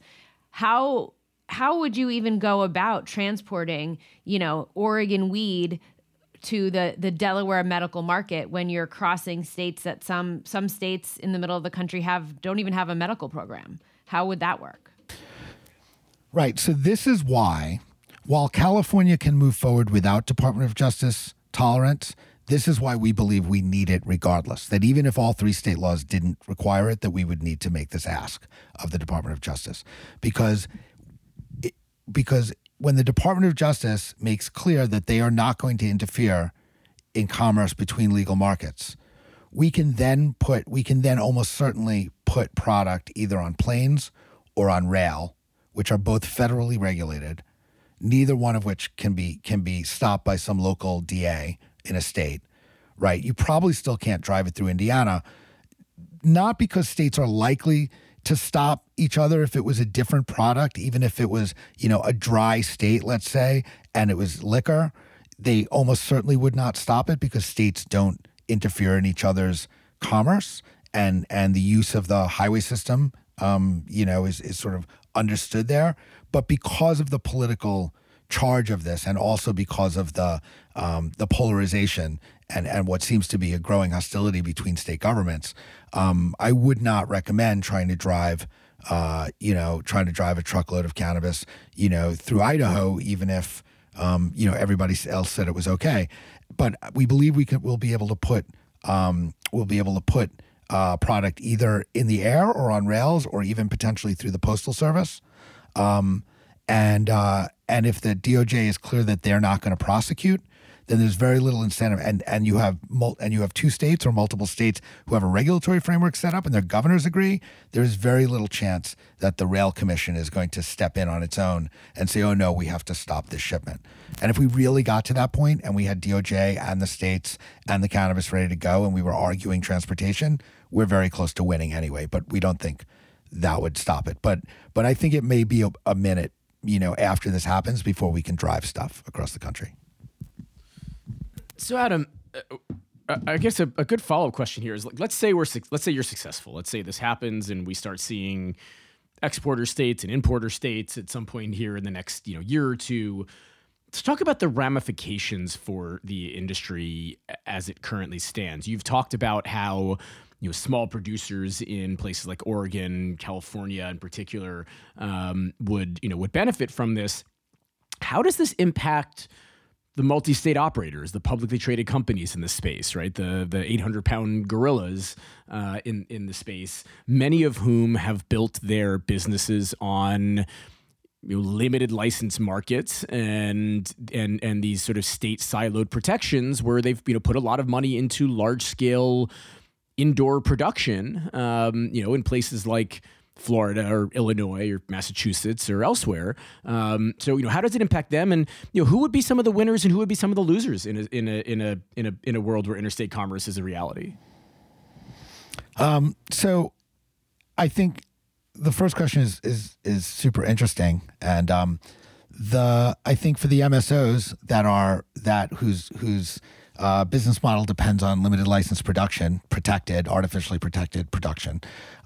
How how would you even go about transporting, you know, Oregon weed to the the Delaware medical market when you're crossing states that some some states in the middle of the country have don't even have a medical program. How would that work? Right. So this is why while California can move forward without Department of Justice tolerance, this is why we believe we need it regardless. That even if all three state laws didn't require it, that we would need to make this ask of the Department of Justice because because when the Department of Justice makes clear that they are not going to interfere in commerce between legal markets, we can then put we can then almost certainly put product either on planes or on rail, which are both federally regulated, neither one of which can be can be stopped by some local DA in a state, right? You probably still can't drive it through Indiana, not because states are likely to stop each other if it was a different product, even if it was, you know, a dry state, let's say, and it was liquor, they almost certainly would not stop it because states don't interfere in each other's commerce and and the use of the highway system um, you know, is, is sort of understood there. But because of the political charge of this, and also because of the um, the polarization and and what seems to be a growing hostility between state governments, um, I would not recommend trying to drive. Uh, you know, trying to drive a truckload of cannabis, you know, through Idaho, even if um, you know everybody else said it was okay. But we believe we could, we'll be able to put um, we'll be able to put uh, product either in the air or on rails, or even potentially through the postal service. Um, and uh, and if the DOJ is clear that they're not going to prosecute, then there's very little incentive. And and you have mul- and you have two states or multiple states who have a regulatory framework set up, and their governors agree. There's very little chance that the Rail Commission is going to step in on its own and say, "Oh no, we have to stop this shipment." And if we really got to that point, and we had DOJ and the states and the cannabis ready to go, and we were arguing transportation, we're very close to winning anyway. But we don't think that would stop it. But but I think it may be a, a minute, you know, after this happens before we can drive stuff across the country. So, Adam, uh, I guess a, a good follow up question here is like, let's say we're let's say you're successful. Let's say this happens and we start seeing exporter states and importer states at some point here in the next you know year or two. Let's talk about the ramifications for the industry as it currently stands. You've talked about how you know small producers in places like Oregon, California, in particular, um, would you know would benefit from this. How does this impact? the multi-state operators, the publicly traded companies in the space, right? The the 800-pound gorillas uh, in in the space, many of whom have built their businesses on you know, limited license markets and and and these sort of state siloed protections where they've you know put a lot of money into large scale indoor production, um, you know, in places like Florida or Illinois or Massachusetts or elsewhere. Um, so you know, how does it impact them? And you know, who would be some of the winners and who would be some of the losers in a in a in a in a in a world where interstate commerce is a reality? Um, so, I think the first question is is is super interesting, and um, the I think for the MSOs that are that whose whose uh, business model depends on limited license production, protected, artificially protected production.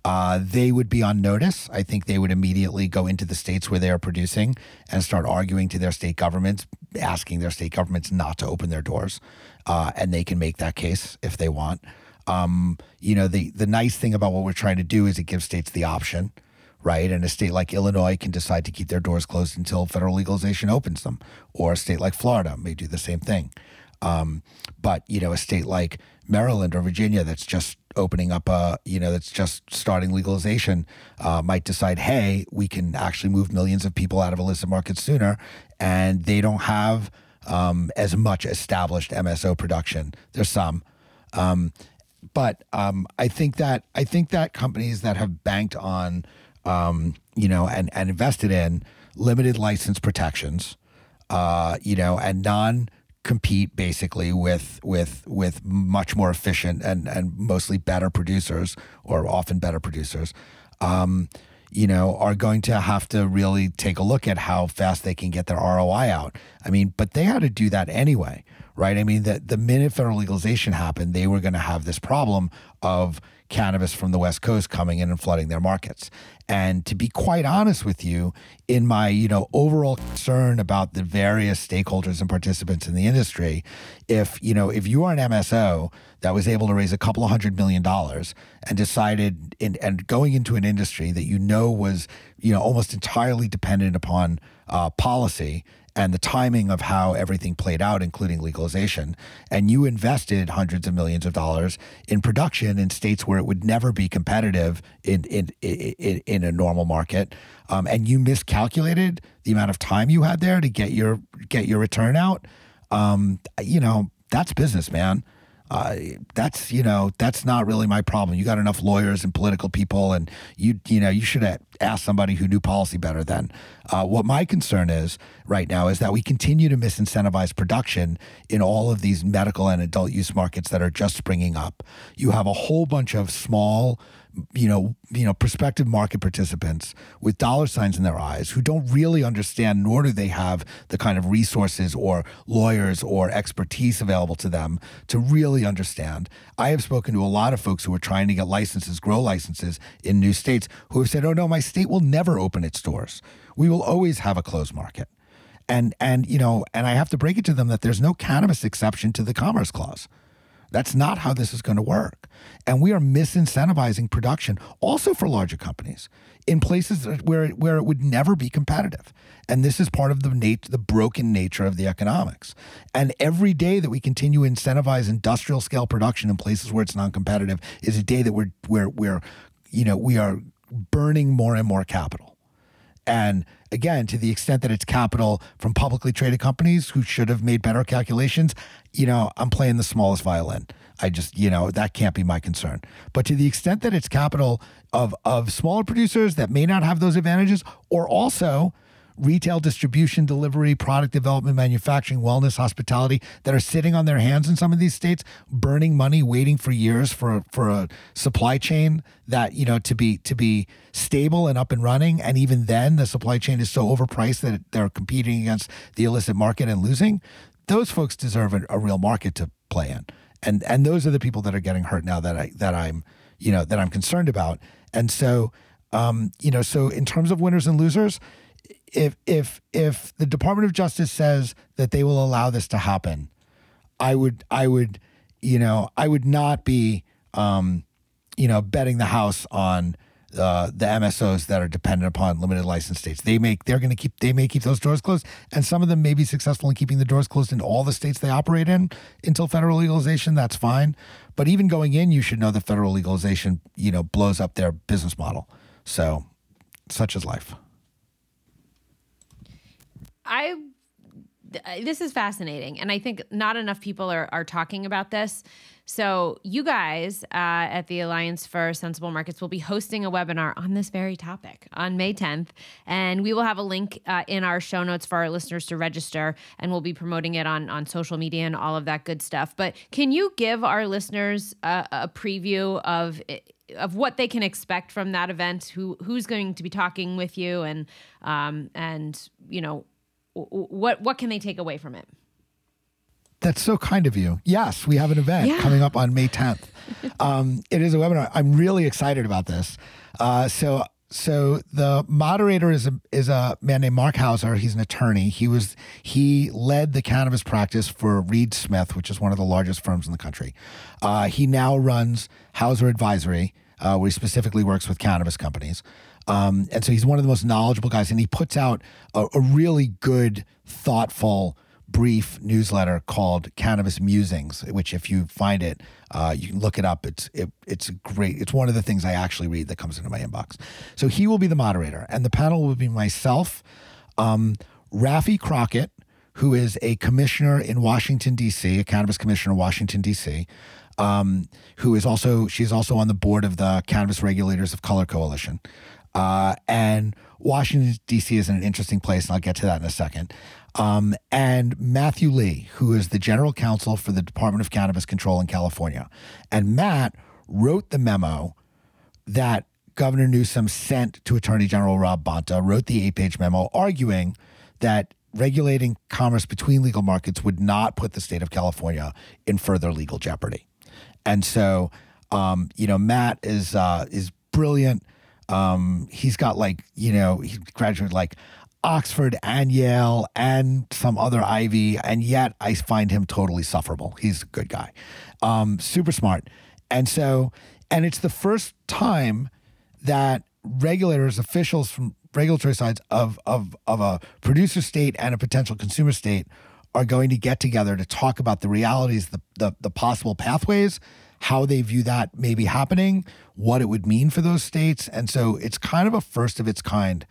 Uh, they would be on notice. I think they would immediately go into the states where they are producing and start arguing to their state governments, asking their state governments not to open their doors. Uh, and they can make that case if they want. Um, you know, the the nice thing about what we're trying to do is it gives states the option right? And a state like Illinois can decide to keep their doors closed until federal legalization opens them, or a state like Florida may do the same thing. Um, but you know, a state like Maryland or Virginia that's just opening up a, you know, that's just starting legalization uh, might decide, hey, we can actually move millions of people out of illicit markets sooner, and they don't have um, as much established MSO production. There's some. Um, but um, I think that I think that companies that have banked on um, you know, and, and invested in limited license protections, uh, you know, and non compete basically with with with much more efficient and and mostly better producers or often better producers um, you know are going to have to really take a look at how fast they can get their ROI out i mean but they had to do that anyway right i mean the the minute federal legalization happened they were going to have this problem of cannabis from the West Coast coming in and flooding their markets. And to be quite honest with you, in my you know overall concern about the various stakeholders and participants in the industry, if you know if you are an MSO that was able to raise a couple of hundred million dollars and decided in, and going into an industry that you know was you know almost entirely dependent upon uh, policy and the timing of how everything played out, including legalization. And you invested hundreds of millions of dollars in production in states where it would never be competitive in in in, in a normal market. Um, and you miscalculated the amount of time you had there to get your get your return out. Um, you know that's business, man uh, that's you know that's not really my problem. You got enough lawyers and political people, and you you know you should have asked somebody who knew policy better. Then, uh, what my concern is right now is that we continue to misincentivize production in all of these medical and adult use markets that are just springing up. You have a whole bunch of small you know, you know, prospective market participants with dollar signs in their eyes who don't really understand, nor do they have the kind of resources or lawyers or expertise available to them to really understand. I have spoken to a lot of folks who are trying to get licenses, grow licenses in new states, who have said, "Oh no, my state will never open its doors. We will always have a closed market." And and you know, and I have to break it to them that there's no cannabis exception to the Commerce Clause. That's not how this is going to work. And we are misincentivizing production also for larger companies in places where, where it would never be competitive. And this is part of the nat- the broken nature of the economics. And every day that we continue to incentivize industrial scale production in places where it's non-competitive is a day that we're where we're you know we are burning more and more capital. And again, to the extent that it's capital from publicly traded companies who should have made better calculations, you know, I'm playing the smallest violin. I just, you know, that can't be my concern. But to the extent that it's capital of of smaller producers that may not have those advantages, or also retail distribution, delivery, product development, manufacturing, wellness, hospitality that are sitting on their hands in some of these states, burning money, waiting for years for for a supply chain that you know to be to be stable and up and running. And even then, the supply chain is so overpriced that they're competing against the illicit market and losing. Those folks deserve a, a real market to play in, and and those are the people that are getting hurt now that I that I'm you know that I'm concerned about. And so, um, you know, so in terms of winners and losers if if if the Department of Justice says that they will allow this to happen, I would I would you know I would not be um, you know betting the house on uh, the MSOs that are dependent upon limited license states. They make they're going to keep they may keep those doors closed, and some of them may be successful in keeping the doors closed in all the states they operate in until federal legalization. That's fine, but even going in, you should know that federal legalization you know blows up their business model. So, such is life. I this is fascinating and i think not enough people are, are talking about this So, you guys uh, at the Alliance for Sensible Markets will be hosting a webinar on this very topic on May 10th. And we will have a link uh, in our show notes for our listeners to register, and we'll be promoting it on, on social media and all of that good stuff. But can you give our listeners a, a preview of of what they can expect from that event? Who who's going to be talking with you, and um, and you know what what can they take away from it? That's so kind of you. Yes, we have an event yeah. coming up on May 10th. um, it is a webinar. I'm really excited about this. Uh, so, so the moderator is a is a man named Marc Hauser. He's an attorney. He was he led the cannabis practice for Reed Smith, which is one of the largest firms in the country. Uh, he now runs Hauser Advisory, uh, where he specifically works with cannabis companies. Um, and so he's one of the most knowledgeable guys, and he puts out a, a really good, thoughtful brief newsletter called Cannabis Musings, which if you find it, uh, you can look it up. It's it, it's great. It's one of the things I actually read that comes into my inbox. So he will be the moderator, and the panel will be myself, um, Rafi Crockett, who is a commissioner in Washington D.C., a cannabis commissioner in Washington D.C. Um, who is also she's also on the board of the Cannabis Regulators of Color Coalition, uh, and Washington D.C. is an interesting place, and I'll get to that in a second um, and Matthew Lee, who is the general counsel for the Department of Cannabis Control in California. And Matt wrote the memo that Governor Newsom sent to Attorney General Rob Bonta, wrote the eight page memo arguing that regulating commerce between legal markets would not put the state of California in further legal jeopardy. And so, um, you know, Matt is uh, is brilliant. Um, he's got like, you know, he graduated like Oxford and Yale and some other Ivy, and yet I find him totally sufferable. He's a good guy, um, super smart, and so and it's the first time that regulators, officials from regulatory sides of of of a producer state and a potential consumer state are going to get together to talk about the realities, the the, the possible pathways, how they view that maybe happening, what it would mean for those states, and so it's kind of a first of its kind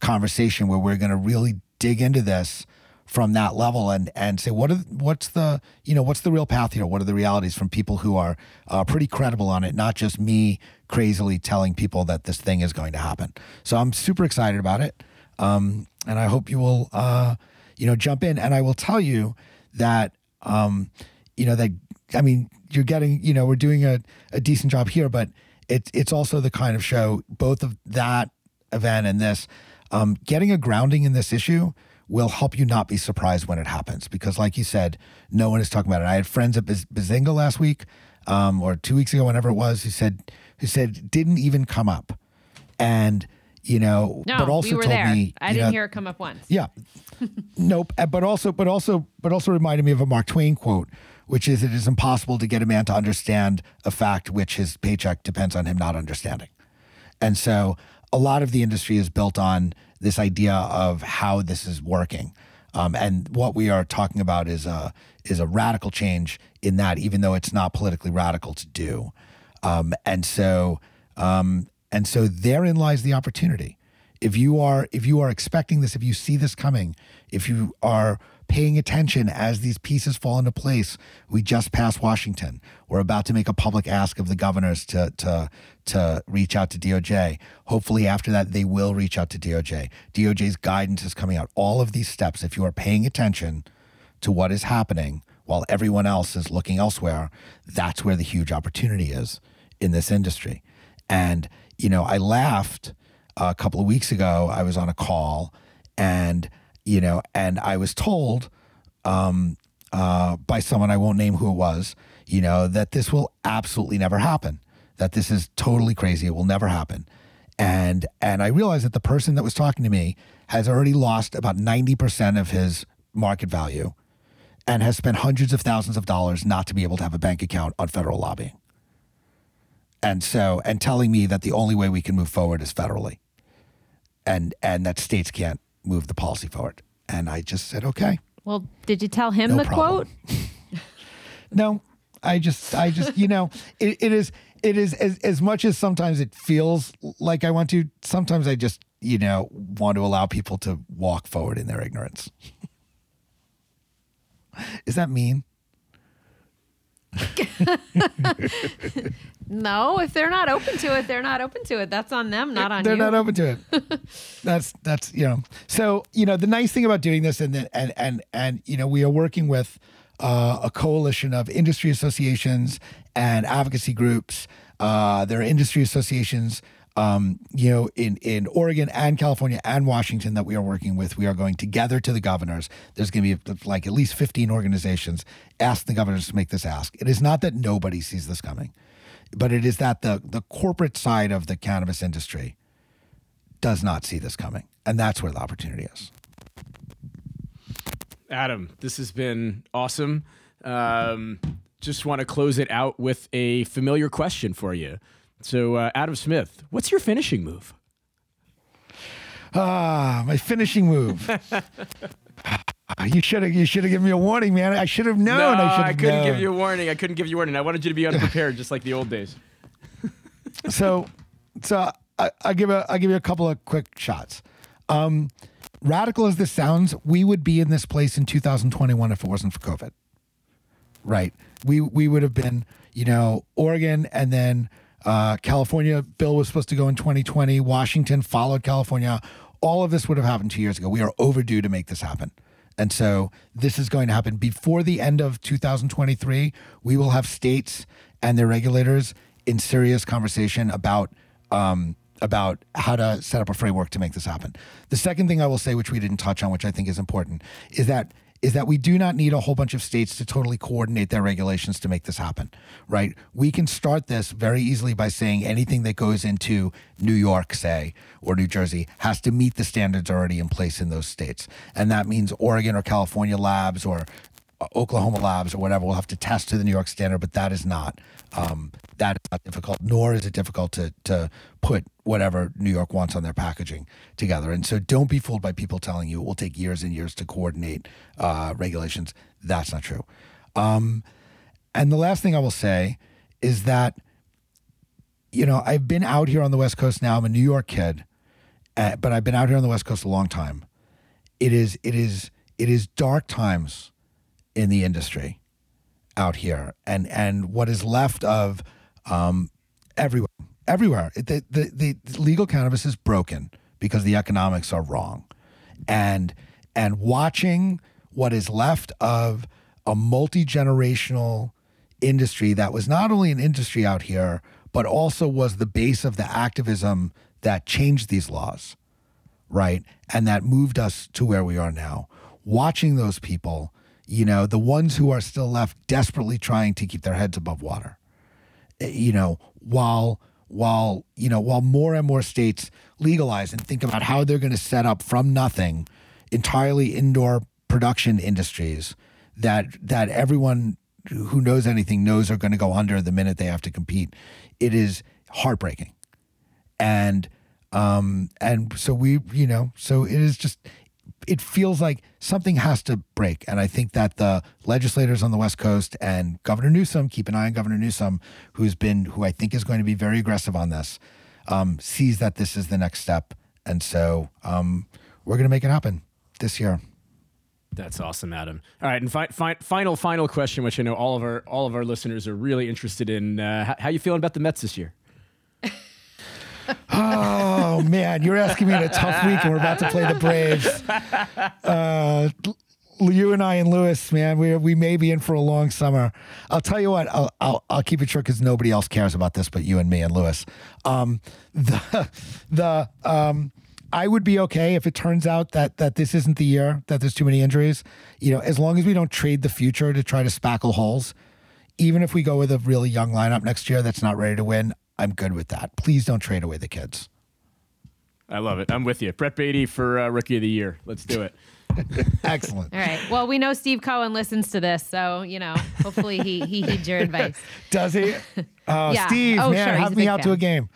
conversation where we're going to really dig into this from that level and and say what are what's the you know what's the real path here? What are the realities from people who are uh, pretty credible on it not just me crazily telling people that this thing is going to happen. So i'm super excited about it um, and i hope you will uh, you know jump in. And i will tell you that um, you know that i mean you're getting you know we're doing a, a decent job here but it's it's also the kind of show both of that event and this um, getting a grounding in this issue will help you not be surprised when it happens because, like you said, no one is talking about it. I had friends at Benzinga last week um, or two weeks ago, whenever it was, who said who said didn't even come up, and you know, no, but also we were told there. me I didn't know, hear it come up once. Yeah, nope. Uh, but also, but also, but also reminded me of a Mark Twain quote, which is, "It is impossible to get a man to understand a fact which his paycheck depends on him not understanding," and so a lot of the industry is built on this idea of how this is working. Um, and what we are talking about is a is a radical change in that, even though it's not politically radical to do. Um, and so um, and so therein lies the opportunity. If you are if you are expecting this, if you see this coming, if you are paying attention as these pieces fall into place. We just passed Washington. We're about to make a public ask of the governors to to to reach out to DOJ. Hopefully, after that, they will reach out to DOJ. DOJ's guidance is coming out. All of these steps, if you are paying attention to what is happening while everyone else is looking elsewhere, that's where the huge opportunity is in this industry. And you know, I laughed a couple of weeks ago. I was on a call and you know, and I was told um, uh, by someone I won't name who it was, you know, that this will absolutely never happen. That this is totally crazy. It will never happen. And and I realized that the person that was talking to me has already lost about ninety percent of his market value, and has spent hundreds of thousands of dollars not to be able to have a bank account on federal lobbying. And so, and telling me that the only way we can move forward is federally, and and that states can't move the policy forward. And I just said, okay. Well, did you tell him no the problem. quote? no, I just, I just, you know, it, it is, it is as, as much as sometimes it feels like I want to, sometimes I just, you know, want to allow people to walk forward in their ignorance. is that mean? no, if they're not open to it, they're not open to it. That's on them, not on they're you. They're not open to it. that's that's you know. So you know the nice thing about doing this, and and and and you know we are working with uh, a coalition of industry associations and advocacy groups. Uh, there are industry associations um, you know, in, in Oregon and California and Washington that we are working with, we are going together to the governors. There's going to be like at least 15 organizations ask the governors to make this ask. It is not that nobody sees this coming, but it is that the, the corporate side of the cannabis industry does not see this coming. And that's where the opportunity is. Adam, this has been awesome. Um, just want to close it out with a familiar question for you. So, uh, Adam Smith, what's your finishing move? Ah, my finishing move. you should have you should have given me a warning, man. I should have known. No, I, I couldn't known. give you a warning. I couldn't give you a warning. I wanted you to be unprepared, just like the old days. so, so I, I give a I give you a couple of quick shots. Um, radical as this sounds, we would be in this place in 2021 if it wasn't for COVID. Right? We we would have been, you know, Oregon and then uh, California bill was supposed to go in 2020. Washington followed California. All of this would have happened two years ago. We are overdue to make this happen. And so this is going to happen before the end of 2023. We will have states and their regulators in serious conversation about um, about how to set up a framework to make this happen. The second thing I will say, which we didn't touch on, which I think is important, is that is that we do not need a whole bunch of states to totally coordinate their regulations to make this happen, right? We can start this very easily by saying anything that goes into New York, say, or New Jersey has to meet the standards already in place in those states. And that means Oregon or California labs or uh, Oklahoma labs or whatever will have to test to the New York standard, but that is not um, that is not difficult, nor is it difficult to to put whatever New York wants on their packaging together. And so, don't be fooled by people telling you it will take years and years to coordinate uh, regulations. That's not true. Um, and the last thing I will say is that you know I've been out here on the West Coast now. I'm a New York kid, uh, but I've been out here on the West Coast a long time. It is it is it is dark times in the industry out here, and and what is left of um, everywhere, everywhere. The, the the legal cannabis is broken because the economics are wrong, and and watching what is left of a multi generational industry that was not only an industry out here, but also was the base of the activism that changed these laws, right? And that moved us to where we are now. Watching those people you know, the ones who are still left desperately trying to keep their heads above water. Eh, you know, while while you know while more and more states legalize and think about how they're going to set up from nothing entirely indoor production industries that that everyone who knows anything knows are going to go under the minute they have to compete it is heartbreaking and um and so we you know so it is just it feels like something has to break. And I think that the legislators on the West Coast and Governor Newsom, keep an eye on Governor Newsom, who's been, who I think is going to be very aggressive on this, um, sees that this is the next step. And so um, we're going to make it happen this year. That's awesome, Adam. All right, and fi- fi- final, final question, which I know all of our all of our listeners are really interested in. Uh, how, how you feeling about the Mets this year? oh man, you're asking me in a tough week, and we're about to play the Braves. Uh, you and I and Lewis, man, we we may be in for a long summer. I'll tell you what, I'll I'll, I'll keep it short because nobody else cares about this but you and me and Lewis. Um, the the um, I would be okay if it turns out that that this isn't the year that there's too many injuries. You know, as long as we don't trade the future to try to spackle holes. Even if we go with a really young lineup next year that's not ready to win, I'm good with that. Please don't trade away the kids. I love it. I'm with you. Brett Baty for uh, Rookie of the Year. Let's do it. Excellent. All right. Well, we know Steve Cohen listens to this, so you know, hopefully he he heeds your advice. Does he? Oh, yeah. Steve, oh, man, sure. have me out fan. to a game.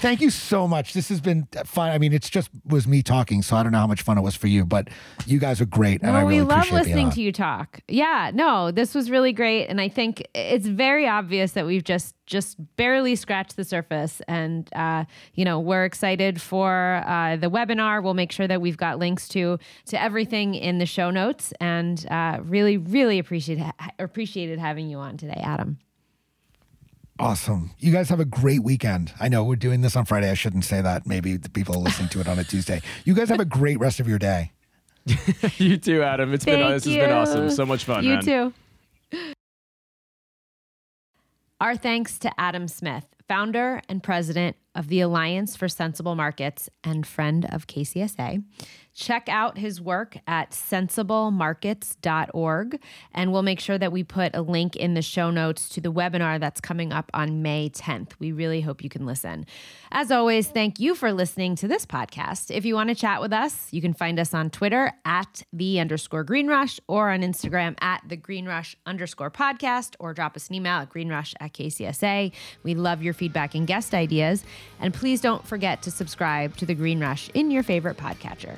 Thank you so much. This has been fun. I mean, it's just was me talking, so I don't know how much fun it was for you, but you guys are great, and well, I really we love listening to you talk. Yeah, no, this was really great, and I think it's very obvious that we've just just barely scratched the surface, and uh, you know we're excited for uh, the webinar. We'll make sure that we've got links to to everything in the show notes, and uh, really, really appreciate appreciated having you on today, Adam. Awesome. You guys have a great weekend. I know we're doing this on Friday. I shouldn't say that. Maybe the people listening to it on a Tuesday. You guys have a great rest of your day. you too, Adam. It's Thank been this you. has been awesome. So much fun. You man. too. Our thanks to Adam Smith, founder and president of the Alliance for Sensible Markets and friend of KCSA. Check out his work at sensiblemarkets.org, and we'll make sure that we put a link in the show notes to the webinar that's coming up on May 10th. We really hope you can listen. As always, thank you for listening to this podcast. If you want to chat with us, you can find us on Twitter at the underscore Green Rush or on Instagram at the Green Rush underscore podcast or drop us an email at greenrush at KCSA. We love your feedback and guest ideas. And please don't forget to subscribe to the Green Rush in your favorite podcatcher.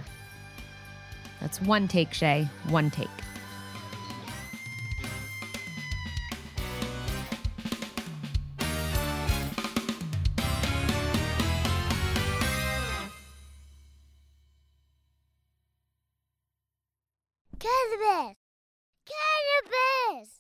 That's one take, Shea. One take. Cannabis! Cannabis!